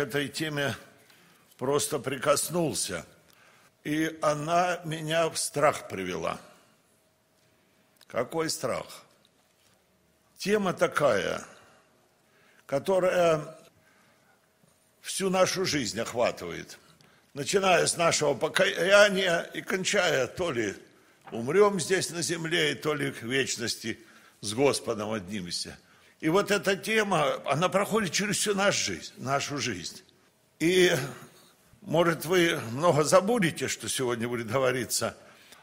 этой теме просто прикоснулся, и она меня в страх привела. Какой страх? Тема такая, которая всю нашу жизнь охватывает, начиная с нашего покаяния и кончая то ли умрем здесь на земле, и то ли к вечности с Господом однимся. И вот эта тема, она проходит через всю нашу жизнь, нашу жизнь. И может, вы много забудете, что сегодня будет говориться,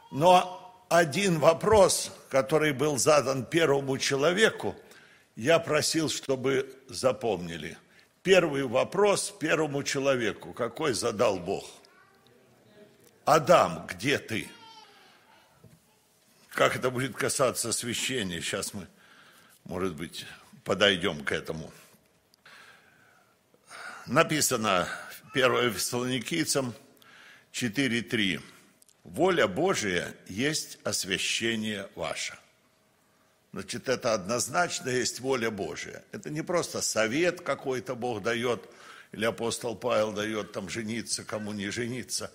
но один вопрос, который был задан первому человеку, я просил, чтобы запомнили. Первый вопрос первому человеку, какой задал Бог? Адам, где ты? Как это будет касаться освящения? Сейчас мы, может быть, подойдем к этому. Написано 1 Фессалоникийцам 4.3. Воля Божия есть освящение ваше. Значит, это однозначно есть воля Божия. Это не просто совет какой-то Бог дает, или апостол Павел дает там жениться, кому не жениться,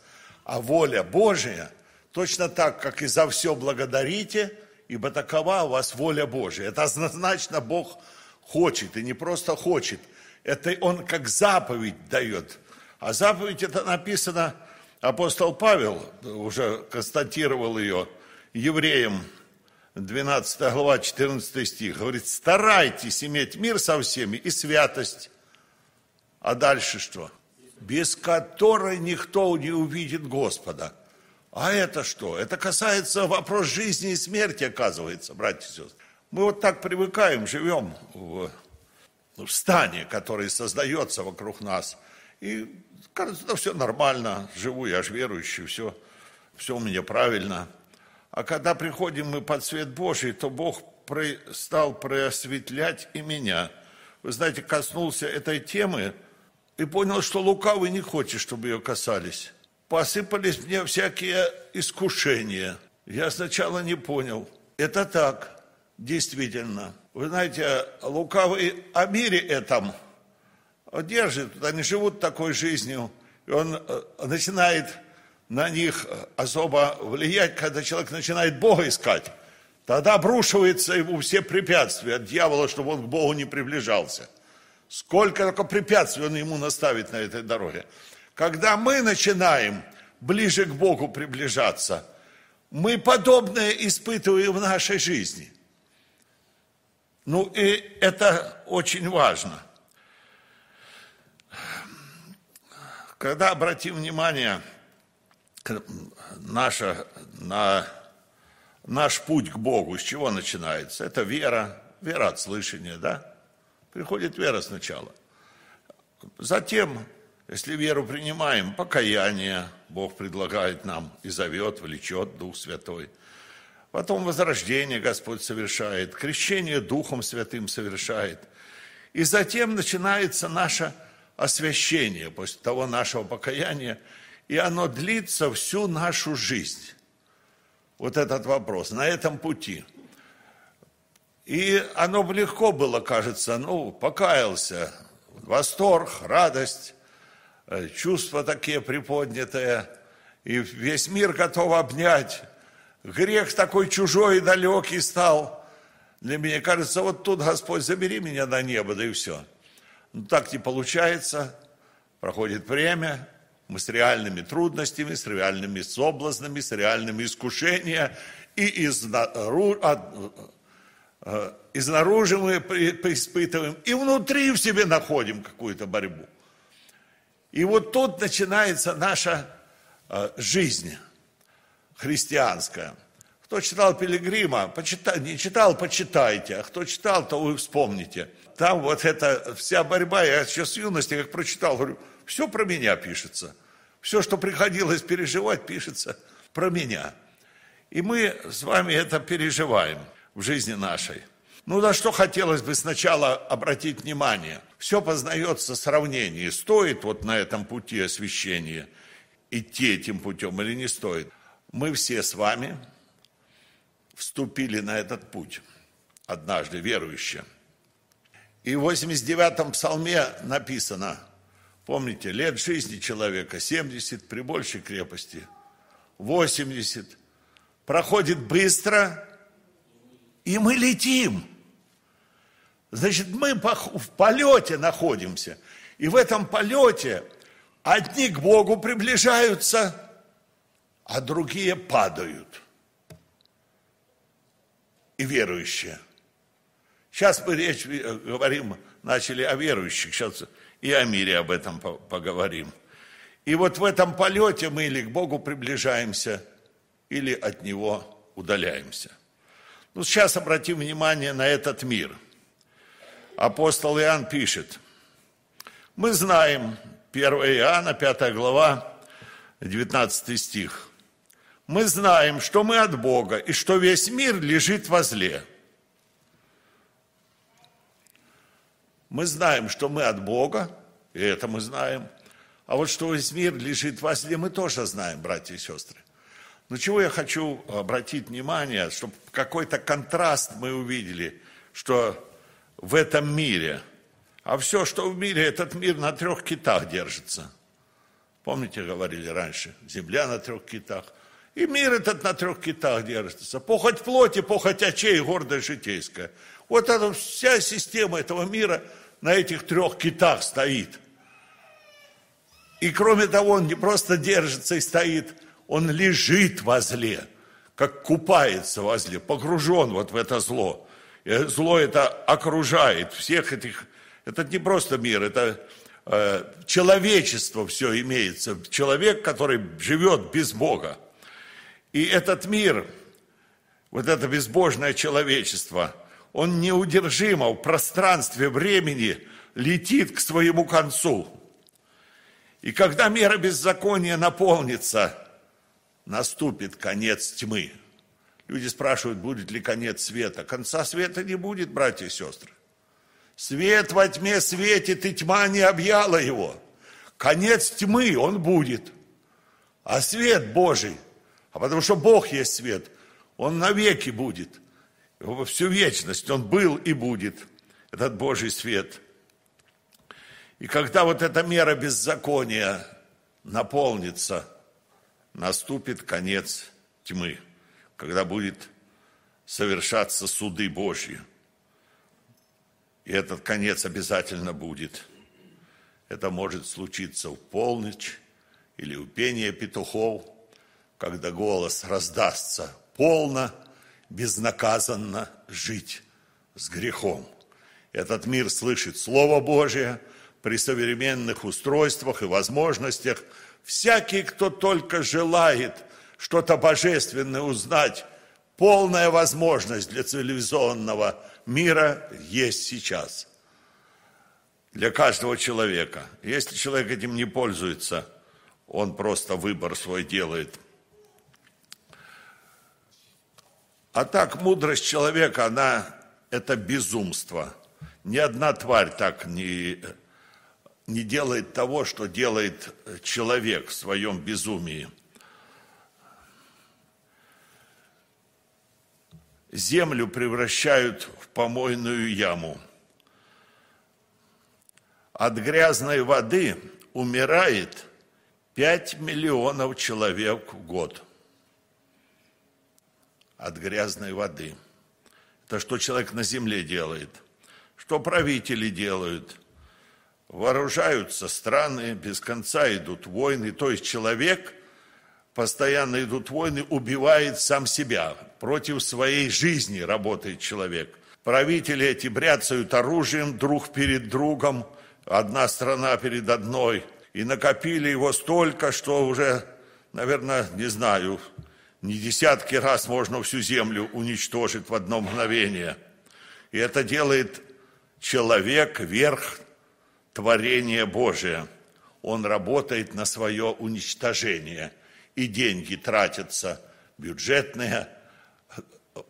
а воля Божия, точно так, как и за все благодарите, ибо такова у вас воля Божия. Это однозначно Бог хочет, и не просто хочет, это Он как заповедь дает – а заповедь это написано, апостол Павел уже констатировал ее евреям, 12 глава, 14 стих, говорит, старайтесь иметь мир со всеми и святость. А дальше что? Без которой никто не увидит Господа. А это что? Это касается вопрос жизни и смерти, оказывается, братья и сестры. Мы вот так привыкаем, живем в, в стане, который создается вокруг нас. И Кажется, да все нормально, живу я же верующий, все, все у меня правильно. А когда приходим мы под свет Божий, то Бог стал просветлять и меня. Вы знаете, коснулся этой темы и понял, что лукавый не хочет, чтобы ее касались. Посыпались мне всякие искушения. Я сначала не понял. Это так, действительно. Вы знаете, лукавый о мире этом – держит, они живут такой жизнью, и он э, начинает на них особо влиять, когда человек начинает Бога искать. Тогда обрушивается ему все препятствия от дьявола, чтобы он к Богу не приближался. Сколько только препятствий он ему наставит на этой дороге. Когда мы начинаем ближе к Богу приближаться, мы подобное испытываем в нашей жизни. Ну и это очень важно – Когда обратим внимание наша, на наш путь к Богу, с чего начинается? Это вера, вера от слышания, да? Приходит вера сначала. Затем, если веру принимаем, покаяние Бог предлагает нам и зовет, влечет Дух Святой. Потом возрождение Господь совершает, крещение Духом Святым совершает. И затем начинается наша освящение после того нашего покаяния, и оно длится всю нашу жизнь. Вот этот вопрос, на этом пути. И оно легко было, кажется, ну, покаялся, восторг, радость, э, чувства такие приподнятые, и весь мир готов обнять. Грех такой чужой и далекий стал. Для меня кажется, вот тут, Господь, забери меня на небо, да и все. Но ну, так не получается, проходит время, мы с реальными трудностями, с реальными соблазнами, с реальными искушениями, и изнаружи, э, изнаружи мы испытываем, и внутри в себе находим какую-то борьбу. И вот тут начинается наша э, жизнь христианская. Кто читал Пилигрима, почитай, не читал, почитайте, а кто читал, то вы вспомните – там вот эта вся борьба, я сейчас с юности как прочитал, говорю, все про меня пишется. Все, что приходилось переживать, пишется про меня. И мы с вами это переживаем в жизни нашей. Ну, на что хотелось бы сначала обратить внимание. Все познается сравнение. Стоит вот на этом пути освящения идти этим путем или не стоит. Мы все с вами вступили на этот путь однажды, верующие. И в 89-м псалме написано, Помните, лет жизни человека 70 при большей крепости, 80. Проходит быстро, и мы летим. Значит, мы в полете находимся. И в этом полете одни к Богу приближаются, а другие падают. И верующие. Сейчас мы речь э, говорим, начали о верующих, сейчас и о мире об этом поговорим. И вот в этом полете мы или к Богу приближаемся, или от Него удаляемся. Ну, сейчас обратим внимание на этот мир. Апостол Иоанн пишет, мы знаем, 1 Иоанна, 5 глава, 19 стих, мы знаем, что мы от Бога, и что весь мир лежит возле. Мы знаем, что мы от Бога, и это мы знаем. А вот что весь мир лежит возле, мы тоже знаем, братья и сестры. Но чего я хочу обратить внимание, чтобы какой-то контраст мы увидели, что в этом мире, а все, что в мире, этот мир на трех китах держится. Помните, говорили раньше, земля на трех китах. И мир этот на трех китах держится. Похоть плоти, похоть очей, гордость житейская. Вот эта вся система этого мира на этих трех китах стоит. И кроме того, он не просто держится и стоит, он лежит возле, как купается возле, погружен вот в это зло. И зло это окружает всех этих, это не просто мир, это э, человечество все имеется, человек, который живет без Бога. И этот мир, вот это безбожное человечество, он неудержимо в пространстве времени летит к своему концу. И когда мера беззакония наполнится, наступит конец тьмы. Люди спрашивают, будет ли конец света. Конца света не будет, братья и сестры. Свет во тьме светит, и тьма не объяла его. Конец тьмы, он будет. А свет Божий, а потому что Бог есть свет, он навеки будет. Во всю вечность он был и будет, этот Божий свет. И когда вот эта мера беззакония наполнится – наступит конец тьмы, когда будет совершаться суды Божьи. И этот конец обязательно будет. Это может случиться в полночь или у пения петухов, когда голос раздастся полно, безнаказанно жить с грехом. Этот мир слышит Слово Божие при современных устройствах и возможностях – Всякий, кто только желает что-то божественное узнать, полная возможность для цивилизованного мира есть сейчас. Для каждого человека. Если человек этим не пользуется, он просто выбор свой делает. А так мудрость человека, она это безумство. Ни одна тварь так не не делает того, что делает человек в своем безумии. Землю превращают в помойную яму. От грязной воды умирает 5 миллионов человек в год. От грязной воды. Это что человек на земле делает, что правители делают – вооружаются страны, без конца идут войны. То есть человек, постоянно идут войны, убивает сам себя. Против своей жизни работает человек. Правители эти бряцают оружием друг перед другом, одна страна перед одной. И накопили его столько, что уже, наверное, не знаю, не десятки раз можно всю землю уничтожить в одно мгновение. И это делает человек верх творение Божие. Он работает на свое уничтожение. И деньги тратятся бюджетные.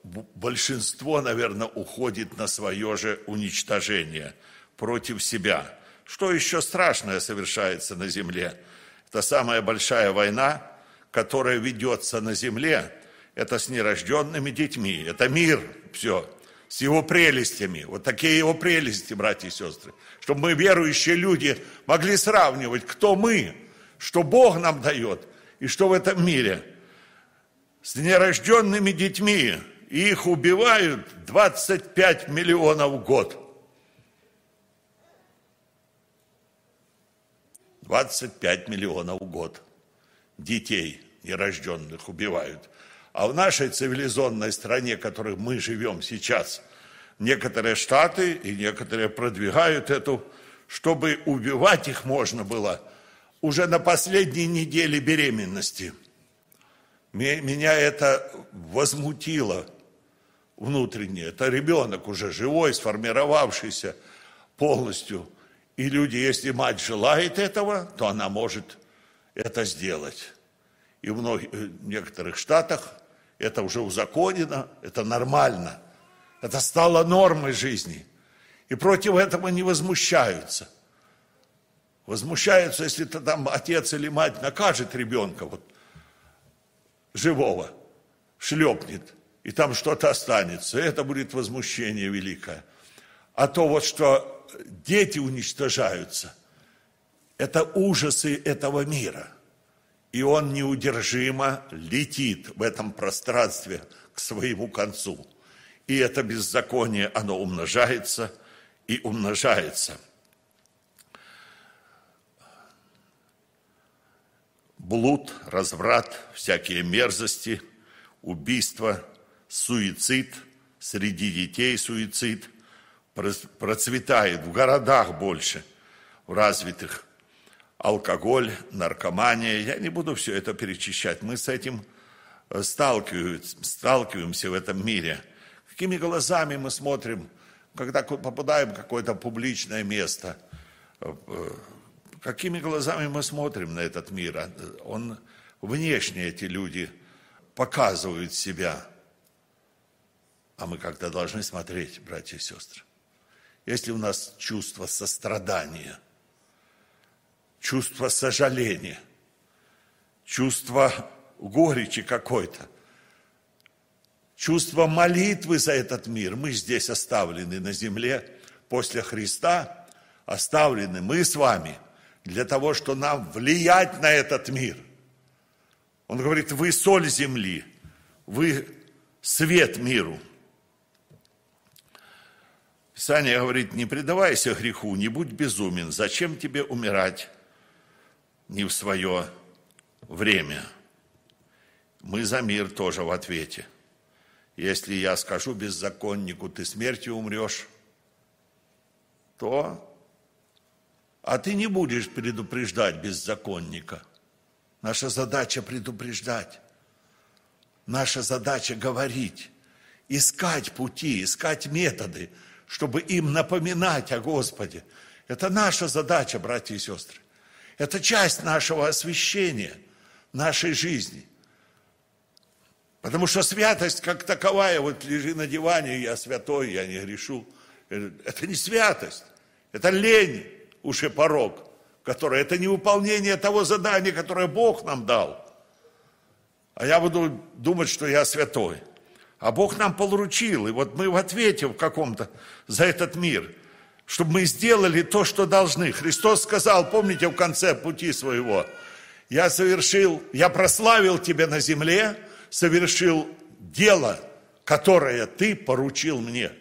Большинство, наверное, уходит на свое же уничтожение против себя. Что еще страшное совершается на земле? Это самая большая война, которая ведется на земле. Это с нерожденными детьми. Это мир, все. с его прелестями. Вот такие его прелести, братья и сестры. Чтобы мы, верующие люди, могли сравнивать, кто мы, что Бог нам дает и что в этом мире. С нерожденными детьми их убивают 25 миллионов в год. 25 миллионов в год детей нерожденных убивают. А в нашей цивилизованной стране, в которой мы живем сейчас, некоторые штаты и некоторые продвигают эту, чтобы убивать их можно было уже на последней неделе беременности. Меня это возмутило внутренне. Это ребенок уже живой, сформировавшийся полностью. И люди, если мать желает этого, то она может это сделать. И в многих, в некоторых штатах это уже узаконено, это нормально. Это стало нормой жизни. И против этого не возмущаются. Возмущаются, если то там отец или мать накажет ребенка, вот, живого, шлепнет, и там что-то останется. Это будет возмущение великое. А то вот, что дети уничтожаются, это ужасы этого мира – и он неудержимо летит в этом пространстве к своему концу. И это беззаконие, оно умножается и умножается. Блуд, разврат, всякие мерзости, убийства, суицид, среди детей суицид процветает в городах больше, в развитых алкоголь, наркомания. Я не буду все это перечищать. Мы с этим э, сталкиваемся, в этом мире. Какими глазами мы смотрим, когда попадаем в какое-то публичное место? Э, э, какими глазами мы смотрим на этот мир? А, он, внешне эти люди показывают себя. А мы как-то должны смотреть, братья и сестры. Если у нас чувство сострадания – чувство сожаления, чувство горечи какой-то, чувство молитвы за этот мир. Мы здесь оставлены на земле после Христа, оставлены мы с вами для того, чтобы нам влиять на этот мир. Он говорит, вы соль земли, вы свет миру. Писание говорит, не предавайся греху, не будь безумен, зачем тебе умирать? Не в свое время. Мы за мир тоже в ответе. Если я скажу беззаконнику, ты смертью умрешь, то... А ты не будешь предупреждать беззаконника. Наша задача предупреждать. Наша задача говорить, искать пути, искать методы, чтобы им напоминать о Господе. Это наша задача, братья и сестры. Это часть нашего освящения, нашей жизни. Потому что святость как таковая, вот лежи на диване, я святой, я не грешу. Это не святость, это лень, уж и порог, который, это не выполнение того задания, которое Бог нам дал. А я буду думать, что я святой. А Бог нам поручил, и вот мы в ответе в каком-то за этот мир – чтобы мы сделали то, что должны. Христос сказал, помните, в конце пути своего, я совершил, я прославил тебя на земле, совершил дело, которое ты поручил мне.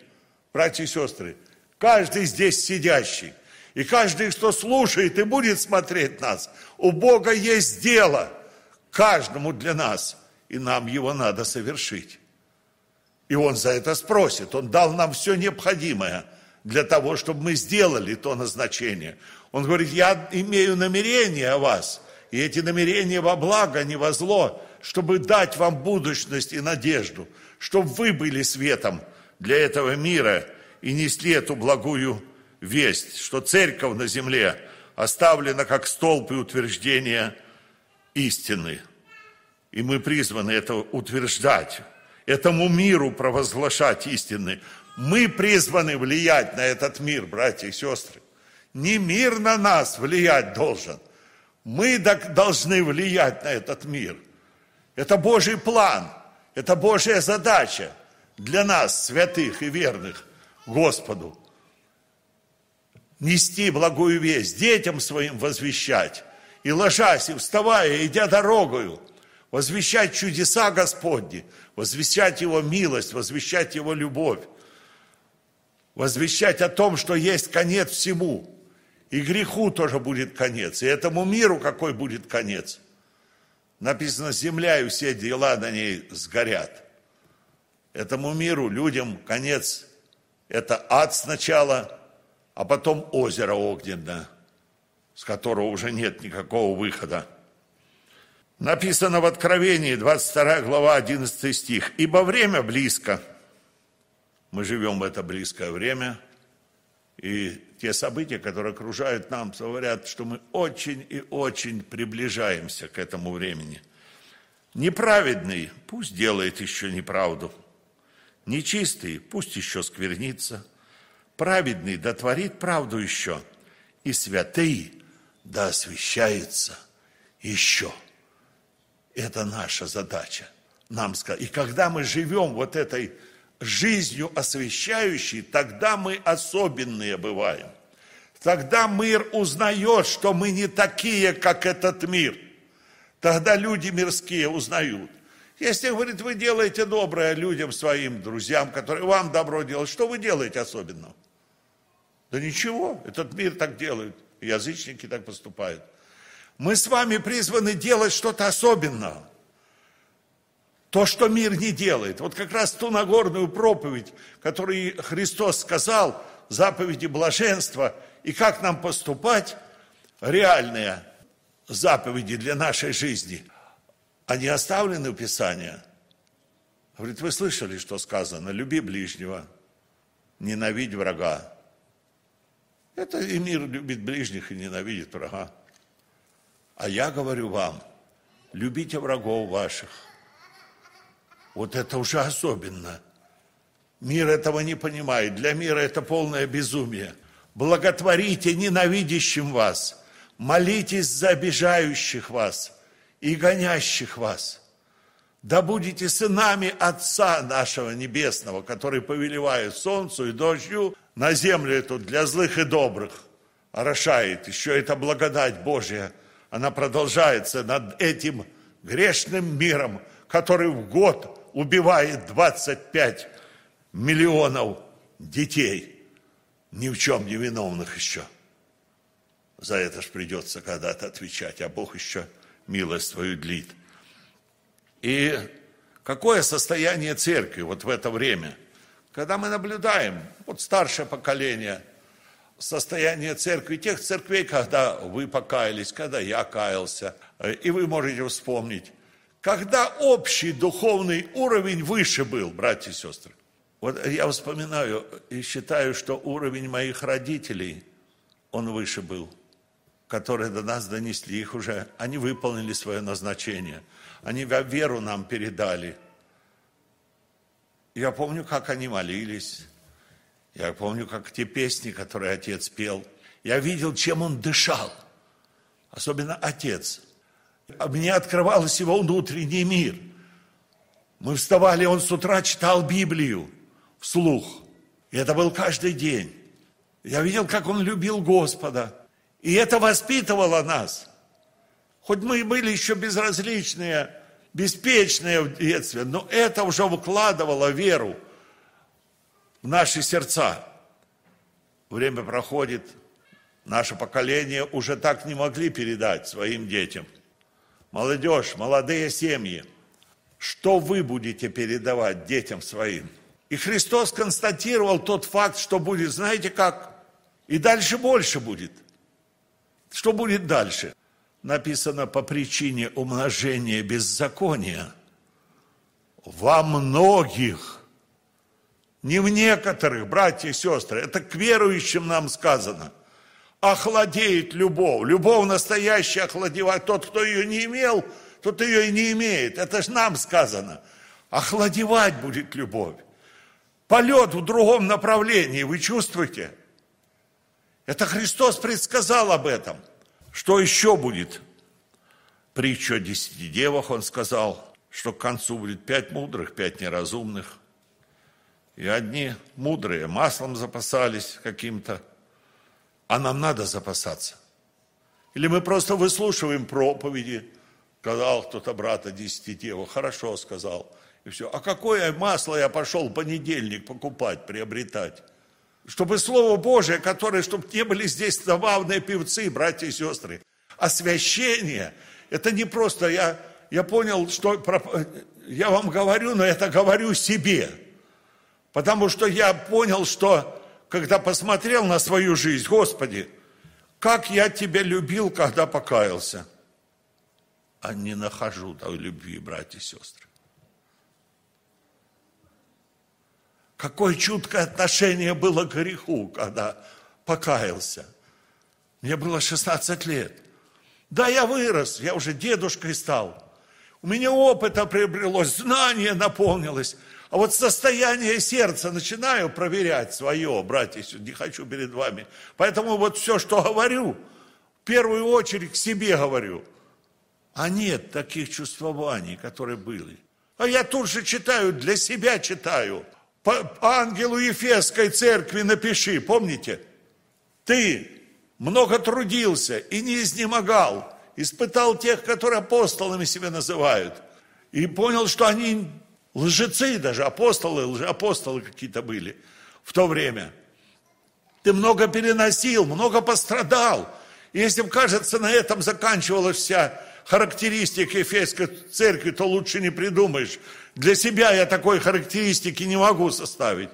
Братья и сестры, каждый здесь сидящий, и каждый, кто слушает и будет смотреть нас, у Бога есть дело каждому для нас, и нам его надо совершить. И Он за это спросит, Он дал нам все необходимое – для того, чтобы мы сделали то назначение. Он говорит, я имею намерение о вас, и эти намерения во благо, а не во зло, чтобы дать вам будущность и надежду, чтобы вы были светом для этого мира и несли эту благую весть, что церковь на земле оставлена как столб и утверждение истины. И мы призваны это утверждать, этому миру провозглашать истины. Мы призваны влиять на этот мир, братья и сестры. Не мир на нас влиять должен. Мы должны влиять на этот мир. Это Божий план, это Божья задача для нас, святых и верных Господу. Нести благую весть, детям своим возвещать, и ложась, и вставая, идя дорогою, возвещать чудеса Господни, возвещать Его милость, возвещать Его любовь, возвещать о том, что есть конец всему, и греху тоже будет конец, и этому миру какой будет конец. Написано, земля и все дела на ней сгорят. Этому миру, людям конец – это ад сначала, а потом озеро огненное, с которого уже нет никакого выхода. Написано в Откровении, 22 глава, 11 стих. «Ибо время близко». Мы живем в это близкое время, и те события, которые окружают нам, говорят, что мы очень и очень приближаемся к этому времени. Неправедный пусть делает еще неправду. Нечистый пусть еще сквернится. Праведный дотворит правду еще. И святый да освящается еще. Это наша задача. Нам сказать. И когда мы живем вот этой жизнью освящающей, тогда мы особенные бываем. Тогда мир узнает, что мы не такие, как этот мир. Тогда люди мирские узнают. Если, говорит, вы делаете доброе людям, своим друзьям, которые вам добро делают, что вы делаете особенного? Да ничего, этот мир так делает, язычники так поступают. Мы с вами призваны делать что-то особенное. То, что мир не делает. Вот как раз ту Нагорную проповедь, которую Христос сказал, заповеди блаженства, и как нам поступать, реальные заповеди для нашей жизни, они оставлены в Писании. Говорит, вы слышали, что сказано? Люби ближнего, ненавидь врага. Это и мир любит ближних и ненавидит врага. А я говорю вам, любите врагов ваших – вот это уже особенно. Мир этого не понимает. Для мира это полное безумие. Благотворите ненавидящим вас. Молитесь за обижающих вас и гонящих вас. Да будете сынами Отца нашего Небесного, который повелевает солнцу и дождю на землю эту для злых и добрых. Орошает. Еще эта благодать Божья, она продолжается над этим грешным миром, который в год убивает 25 миллионов детей, ни в чем не виновных еще. За это ж придется когда-то отвечать, а Бог еще милость свою длит. И какое состояние церкви вот в это время? Когда мы наблюдаем, вот старшее поколение, состояние церкви, тех церквей, когда вы покаялись, когда я каялся, и вы можете вспомнить, когда общий духовный уровень выше был, братья и сестры. Вот я вспоминаю и считаю, что уровень моих родителей, он выше был, которые до нас донесли их уже, они выполнили свое назначение, они веру нам передали. Я помню, как они молились, я помню, как те песни, которые отец пел, я видел, чем он дышал, особенно отец – мне открывался его внутренний мир. Мы вставали, он с утра читал Библию вслух. И это был каждый день. Я видел, как он любил Господа. И это воспитывало нас. Хоть мы и были еще безразличные, беспечные в детстве, но это уже выкладывало веру в наши сердца. Время проходит, наше поколение уже так не могли передать своим детям – молодежь, молодые семьи, что вы будете передавать детям своим? И Христос констатировал тот факт, что будет, знаете как? И дальше больше будет. Что будет дальше? Написано по причине умножения беззакония. Во многих, не в некоторых, братья и сестры, это к верующим нам сказано – охладеет любовь. Любовь настоящая охладевает. Тот, кто ее не имел, тот ее и не имеет. Это же нам сказано. Охладевать будет любовь. Полет в другом направлении, вы чувствуете? Это Христос предсказал об этом. Что еще будет? Притча о десяти девах, он сказал, что к концу будет пять мудрых, пять неразумных. И одни мудрые маслом запасались каким-то, а нам надо запасаться. Или мы просто выслушиваем проповеди, сказал кто-то брата десятидева, хорошо сказал, и все. А какое масло я пошел в понедельник покупать, приобретать? Чтобы Слово Божие, которое, чтобы не были здесь забавные певцы, братья и сестры, освящение, это не просто, я, я понял, что я вам говорю, но это говорю себе. Потому что я понял, что когда посмотрел на свою жизнь, Господи, как я Тебя любил, когда покаялся. А не нахожу той любви, братья и сестры. Какое чуткое отношение было к греху, когда покаялся. Мне было 16 лет. Да, я вырос, я уже дедушкой стал. У меня опыта приобрелось, знание наполнилось. А вот состояние сердца начинаю проверять свое, братья, не хочу перед вами. Поэтому вот все, что говорю, в первую очередь к себе говорю. А нет таких чувствований, которые были. А я тут же читаю, для себя читаю. По ангелу Ефесской церкви напиши, помните? Ты много трудился и не изнемогал, испытал тех, которые апостолами себя называют, и понял, что они лжецы даже, апостолы, лжеапостолы какие-то были в то время. Ты много переносил, много пострадал. И если кажется, на этом заканчивалась вся характеристика Ефесской церкви, то лучше не придумаешь. Для себя я такой характеристики не могу составить.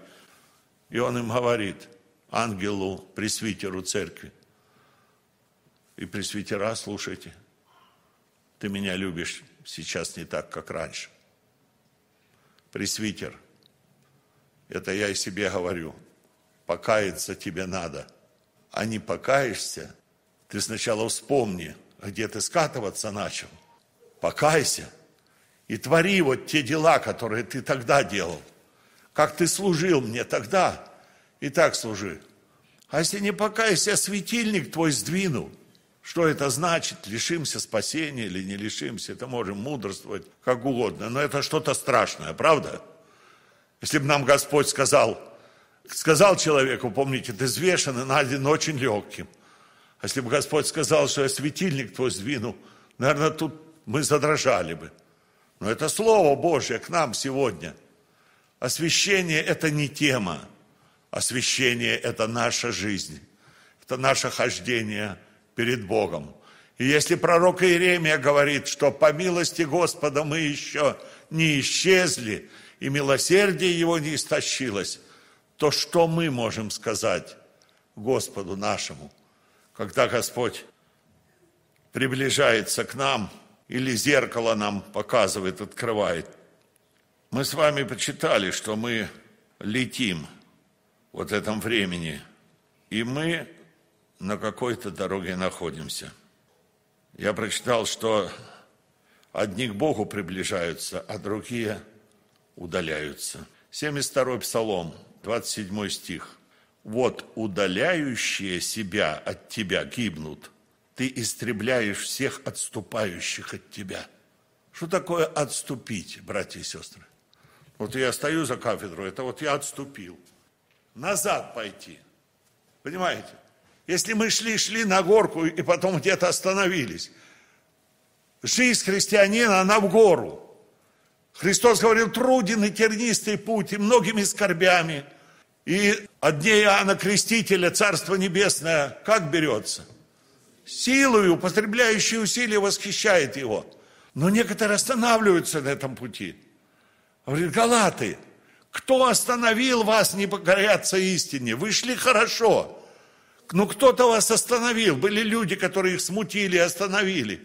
И он им говорит, ангелу, пресвитеру церкви, и пресвитера, слушайте, ты меня любишь сейчас не так, как раньше. Пресвитер, это я и себе говорю, покаяться тебе надо. А не покаешься, ты сначала вспомни, где ты скатываться начал. Покайся и твори вот те дела, которые ты тогда делал. Как ты служил мне тогда, и так служи. А если не покайся, светильник твой сдвину – что это значит? Лишимся спасения или не лишимся? Это можем мудрствовать как угодно. Но это что-то страшное, правда? Если бы нам Господь сказал, сказал человеку, помните, ты взвешен и найден очень легким. А если бы Господь сказал, что я светильник твой сдвину, наверное, тут мы задрожали бы. Но это Слово Божье к нам сегодня. Освящение – это не тема. Освящение – это наша жизнь. Это наше хождение – перед Богом. И если пророк Иеремия говорит, что по милости Господа мы еще не исчезли, и милосердие Его не истощилось, то что мы можем сказать Господу нашему, когда Господь приближается к нам или зеркало нам показывает, открывает? Мы с вами почитали, что мы летим вот этом времени, и мы на какой-то дороге находимся. Я прочитал, что одни к Богу приближаются, а другие удаляются. 72-й Псалом, 27 стих. «Вот удаляющие себя от тебя гибнут, ты истребляешь всех отступающих от тебя». Что такое отступить, братья и сестры? Вот я стою за кафедру, это вот я отступил. Назад пойти. Понимаете? Если мы шли, шли на горку и потом где-то остановились. Жизнь христианина, она в гору. Христос говорил, труден и тернистый путь, и многими скорбями. И от дней Иоанна Крестителя Царство Небесное как берется? Силою, употребляющей усилия, восхищает его. Но некоторые останавливаются на этом пути. Говорит, Галаты, кто остановил вас не покоряться истине? Вы шли хорошо. Ну, кто-то вас остановил. Были люди, которые их смутили и остановили.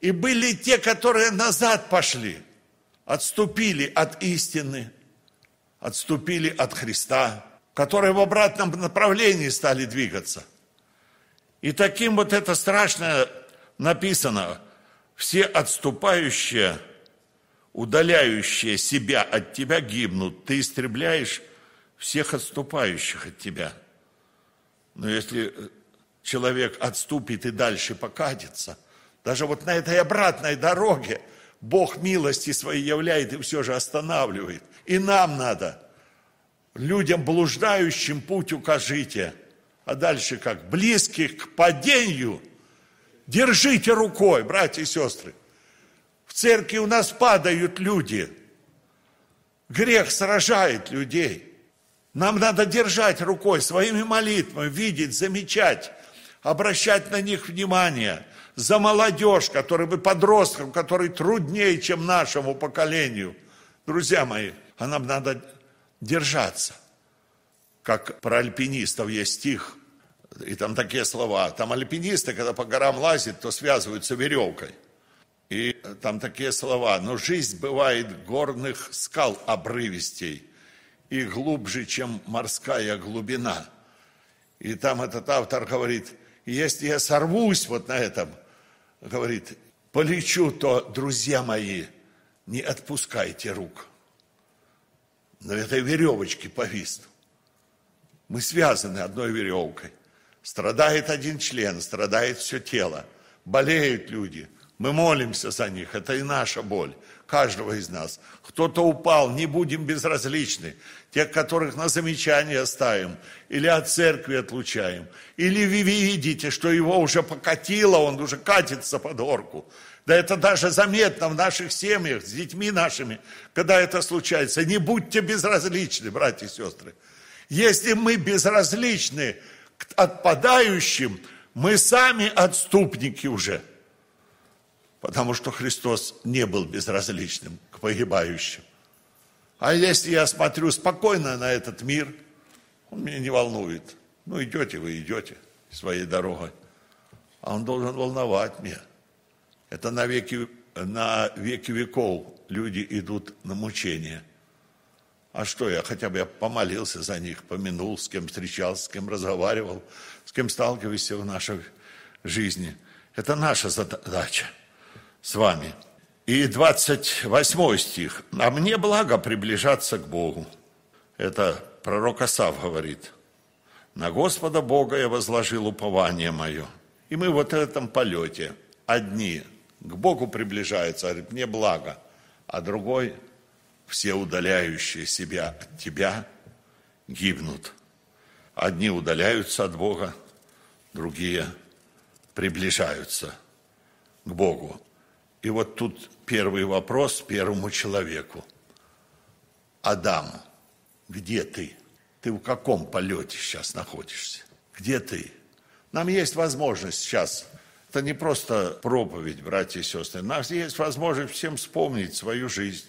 И были те, которые назад пошли, отступили от истины, отступили от Христа, которые в обратном направлении стали двигаться. И таким вот это страшное написано. Все отступающие, удаляющие себя от тебя гибнут. Ты истребляешь всех отступающих от тебя – но если человек отступит и дальше покатится, даже вот на этой обратной дороге Бог милости своей являет и все же останавливает. И нам надо людям блуждающим путь укажите. А дальше как? Близких к падению держите рукой, братья и сестры. В церкви у нас падают люди. Грех сражает людей. Нам надо держать рукой, своими молитвами, видеть, замечать, обращать на них внимание. За молодежь, который бы подросткам, который труднее, чем нашему поколению. Друзья мои, а нам надо держаться. Как про альпинистов есть стих, и там такие слова. Там альпинисты, когда по горам лазят, то связываются веревкой. И там такие слова. Но жизнь бывает горных скал обрывистей и глубже, чем морская глубина. И там этот автор говорит, если я сорвусь вот на этом, говорит, полечу, то, друзья мои, не отпускайте рук. На этой веревочке повисну. Мы связаны одной веревкой. Страдает один член, страдает все тело. Болеют люди. Мы молимся за них. Это и наша боль. Каждого из нас. Кто-то упал, не будем безразличны. Тех, которых на замечание ставим. Или от церкви отлучаем. Или вы видите, что его уже покатило, он уже катится под горку. Да это даже заметно в наших семьях, с детьми нашими, когда это случается. Не будьте безразличны, братья и сестры. Если мы безразличны к отпадающим, мы сами отступники уже. Потому что Христос не был безразличным к погибающим. А если я смотрю спокойно на этот мир, он меня не волнует. Ну, идете вы, идете своей дорогой. А он должен волновать меня. Это на веки, на веки веков люди идут на мучение – а что я хотя бы я помолился за них, помянул, с кем встречался, с кем разговаривал, с кем сталкивался в нашей жизни. Это наша задача с вами. И 28 стих. «А мне благо приближаться к Богу». Это пророк Асав говорит. «На Господа Бога я возложил упование мое». И мы вот в этом полете одни к Богу приближаются, говорит, мне благо, а другой все удаляющие себя от тебя гибнут. Одни удаляются от Бога, другие приближаются к Богу. И вот тут первый вопрос первому человеку. Адам, где ты? Ты в каком полете сейчас находишься? Где ты? Нам есть возможность сейчас, это не просто проповедь, братья и сестры, у нас есть возможность всем вспомнить свою жизнь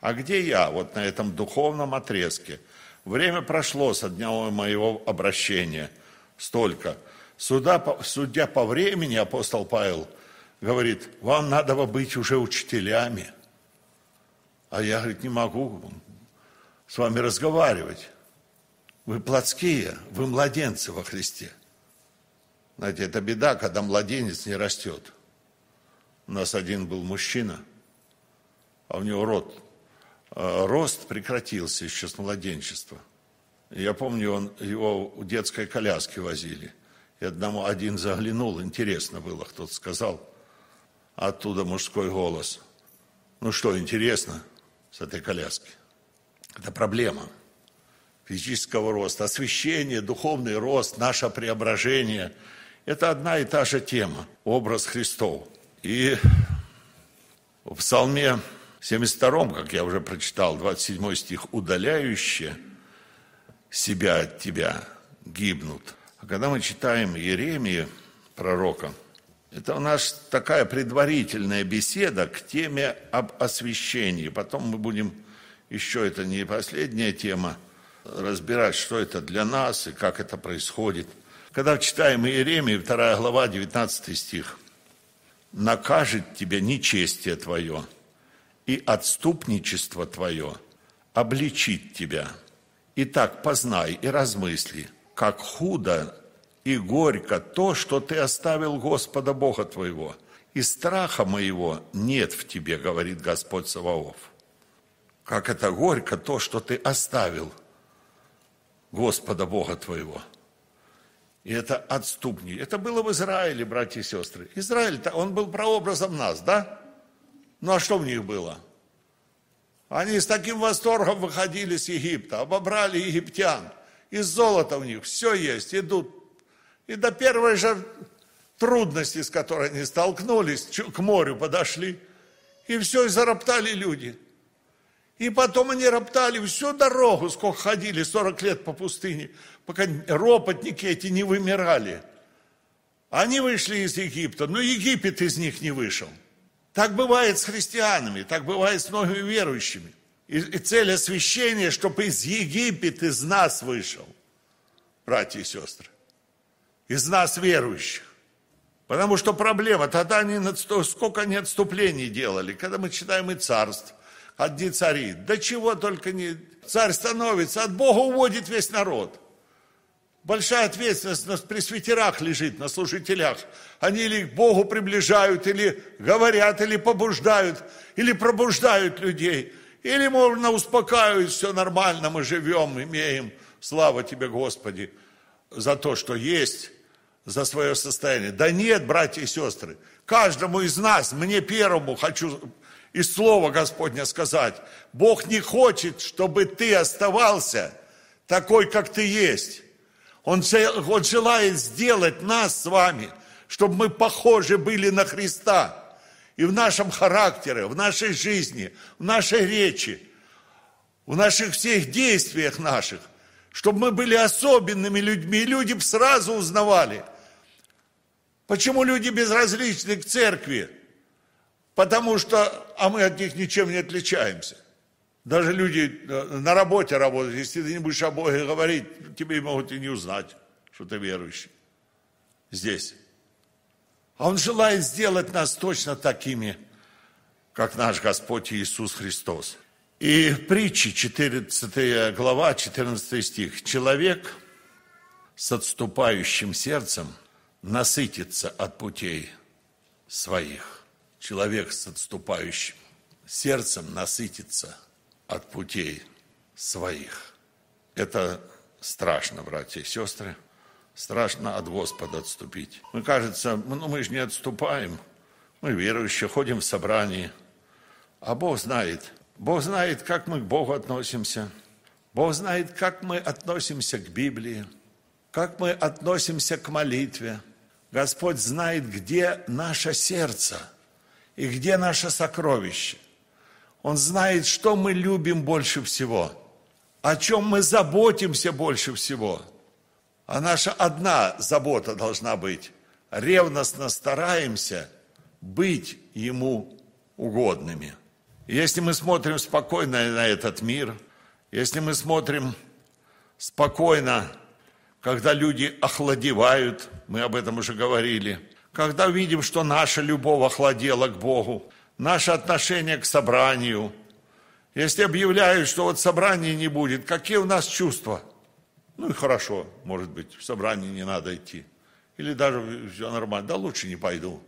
а где я вот на этом духовном отрезке? Время прошло со дня моего обращения. Столько. Суда, судя по времени, апостол Павел говорит, вам надо бы быть уже учителями. А я, говорит, не могу с вами разговаривать. Вы плотские, вы младенцы во Христе. Знаете, это беда, когда младенец не растет. У нас один был мужчина, а у него рот Э, рост прекратился еще с младенчества. Я помню, он, его в детской коляске возили. И одному один заглянул, интересно было, кто-то сказал. Оттуда мужской голос. Ну что, интересно с этой коляски? Это проблема физического роста. Освящение, духовный рост, наше преображение – это одна и та же тема, образ Христов. И в Псалме 72-м, как я уже прочитал, 27 стих, «Удаляющие себя от тебя гибнут». А когда мы читаем Еремии, пророка, это у нас такая предварительная беседа к теме об освящении. Потом мы будем, еще это не последняя тема, разбирать, что это для нас и как это происходит. Когда читаем Иеремии, 2 глава, 19 стих, «Накажет тебя нечестие твое, и отступничество твое обличит тебя. Итак, познай и размысли, как худо и горько то, что ты оставил Господа Бога твоего, и страха моего нет в тебе, говорит Господь Саваоф. Как это горько то, что ты оставил Господа Бога твоего. И это отступник. Это было в Израиле, братья и сестры. Израиль, он был прообразом нас, да? Ну а что в них было? Они с таким восторгом выходили с Египта, обобрали египтян. И золото у них, все есть, идут. И до первой же трудности, с которой они столкнулись, к морю подошли. И все, и зароптали люди. И потом они роптали всю дорогу, сколько ходили, 40 лет по пустыне, пока ропотники эти не вымирали. Они вышли из Египта, но Египет из них не вышел. Так бывает с христианами, так бывает с многими верующими. И, и цель освящения, чтобы из Египет из нас вышел, братья и сестры, из нас верующих. Потому что проблема, тогда они, сколько они отступлений делали, когда мы читаем и царств, одни цари, да чего только не, царь становится, от Бога уводит весь народ. Большая ответственность на пресвитерах лежит, на служителях. Они или к Богу приближают, или говорят, или побуждают, или пробуждают людей. Или можно успокаивать, все нормально, мы живем, имеем. Слава тебе, Господи, за то, что есть, за свое состояние. Да нет, братья и сестры, каждому из нас, мне первому хочу из Слова Господня сказать, Бог не хочет, чтобы ты оставался такой, как ты есть. Он, он желает сделать нас с вами, чтобы мы похожи были на Христа. И в нашем характере, в нашей жизни, в нашей речи, в наших всех действиях наших, чтобы мы были особенными людьми, и люди сразу узнавали. Почему люди безразличны к церкви? Потому что, а мы от них ничем не отличаемся. Даже люди э, на работе работают, если ты не будешь о Боге говорить, тебе могут и не узнать, что ты верующий. Здесь. А Он желает сделать нас точно такими, как наш Господь Иисус Христос. И в притче 14 глава, 14 стих. Человек с отступающим сердцем насытится от путей своих. Человек с отступающим сердцем насытится от путей своих. Это страшно, братья и сестры. Страшно от Господа отступить. Мы, кажется, ну мы же не отступаем. Мы верующие, ходим в собрании. А Бог знает. Бог знает, как мы к Богу относимся. Бог знает, как мы относимся к Библии. Как мы относимся к молитве. Господь знает, где наше сердце и где наше сокровище. Он знает, что мы любим больше всего, о чем мы заботимся больше всего. А наша одна забота должна быть. Ревностно стараемся быть Ему угодными. Если мы смотрим спокойно на этот мир, если мы смотрим спокойно, когда люди охладевают, мы об этом уже говорили, когда видим, что наша любовь охладела к Богу, наше отношение к собранию. Если объявляют, что вот собрания не будет, какие у нас чувства? Ну и хорошо, может быть, в собрание не надо идти. Или даже все нормально, да лучше не пойду.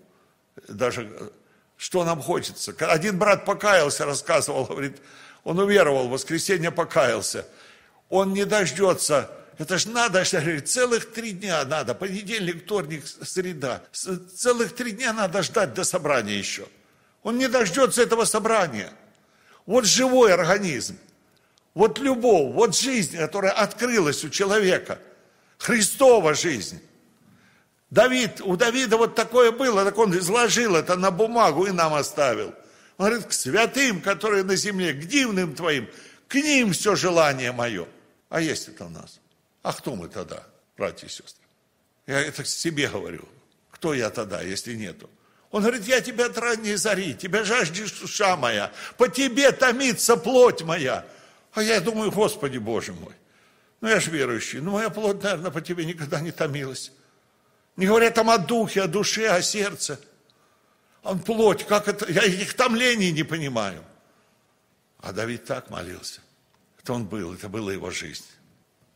Даже что нам хочется. Один брат покаялся, рассказывал, говорит, он уверовал, в воскресенье покаялся. Он не дождется, это ж надо, говорит, целых три дня надо, понедельник, вторник, среда. Целых три дня надо ждать до собрания еще. Он не дождется этого собрания. Вот живой организм, вот любовь, вот жизнь, которая открылась у человека. Христова жизнь. Давид, у Давида вот такое было, так он изложил это на бумагу и нам оставил. Он говорит, к святым, которые на земле, к дивным твоим, к ним все желание мое. А есть это у нас. А кто мы тогда, братья и сестры? Я это себе говорю. Кто я тогда, если нету? Он говорит, я тебя от ранней зари, тебя жаждешь душа моя, по тебе томится плоть моя. А я думаю, Господи Боже мой, ну я же верующий, ну моя плоть, наверное, по тебе никогда не томилась. Не говоря там о духе, о душе, о сердце. Он плоть, как это, я их томлений не понимаю. А Давид так молился. Это он был, это была его жизнь.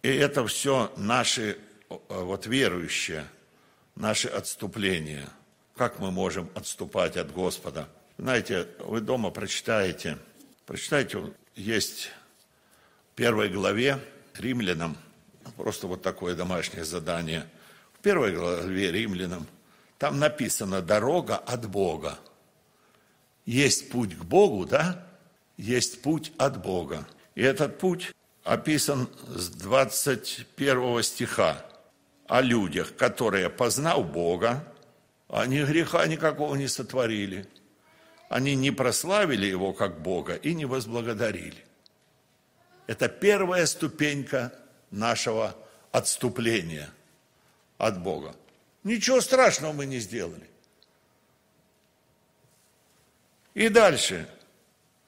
И это все наши, вот верующие, наши отступления – как мы можем отступать от Господа? Знаете, вы дома прочитаете, прочитайте, есть в первой главе римлянам, просто вот такое домашнее задание. Первой главе римлянам там написано «дорога от Бога». Есть путь к Богу, да? есть путь от Бога. И этот путь описан с 21 стиха о людях, которые, познав Бога, они греха никакого не сотворили. Они не прославили Его как Бога и не возблагодарили. Это первая ступенька нашего отступления от Бога. Ничего страшного мы не сделали. И дальше,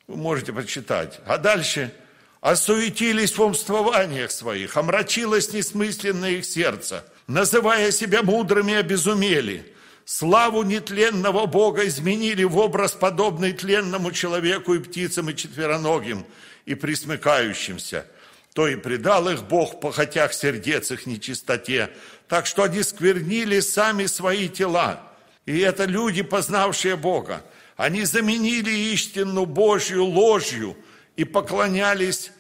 вы можете почитать, а дальше. Осуетились в умствованиях своих, омрачилось несмысленное их сердце, называя себя мудрыми, обезумели, славу нетленного Бога изменили в образ, подобный тленному человеку и птицам, и четвероногим, и присмыкающимся – то и предал их Бог, похотях сердец их нечистоте, так что они сквернили сами свои тела. И это люди, познавшие Бога. Они заменили истину Божью ложью и поклонялись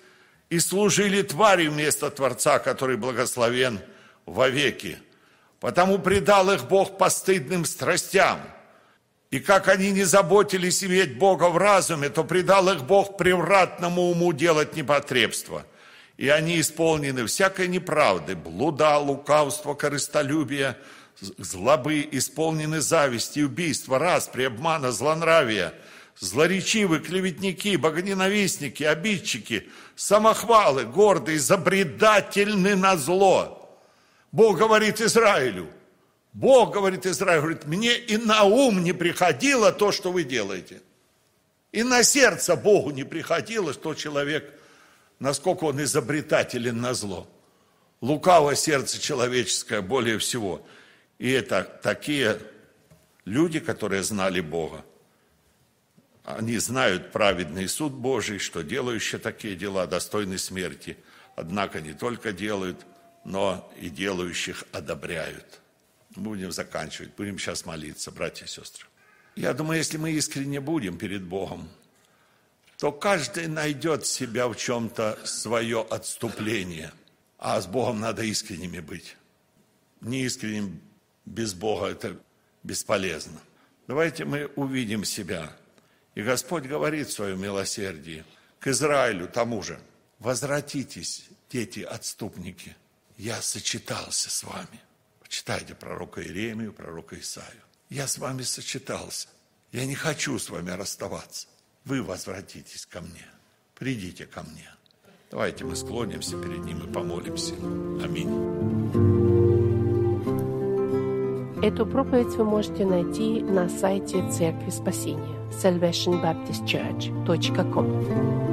и служили твари вместо Творца, который благословен вовеки. Потому предал их Бог постыдным страстям. И как они не заботились иметь Бога в разуме, то предал их Бог превратному уму делать непотребство – и они исполнены всякой неправды, блуда, лукавства, корыстолюбия, злобы, исполнены зависти, убийства, распри, обмана, злонравия, злоречивы, клеветники, богоненавистники, обидчики, самохвалы, гордые, забредательны на зло. Бог говорит Израилю, Бог говорит Израилю, говорит, мне и на ум не приходило то, что вы делаете. И на сердце Богу не приходило, что человек насколько он изобретателен на зло. Лукаво сердце человеческое более всего. И это такие люди, которые знали Бога. Они знают праведный суд Божий, что делающие такие дела достойны смерти. Однако не только делают, но и делающих одобряют. Будем заканчивать, будем сейчас молиться, братья и сестры. Я думаю, если мы искренне будем перед Богом, то каждый найдет себя в чем-то свое отступление. А с Богом надо искренними быть. Неискренним без Бога это бесполезно. Давайте мы увидим себя. И Господь говорит в своем милосердии к Израилю тому же. Возвратитесь, дети отступники. Я сочетался с вами. Читайте пророка Иеремию, пророка Исаию. Я с вами сочетался. Я не хочу с вами расставаться вы возвратитесь ко мне, придите ко мне. Давайте мы склонимся перед Ним и помолимся. Аминь. Эту проповедь вы можете найти на сайте Церкви Спасения salvationbaptistchurch.com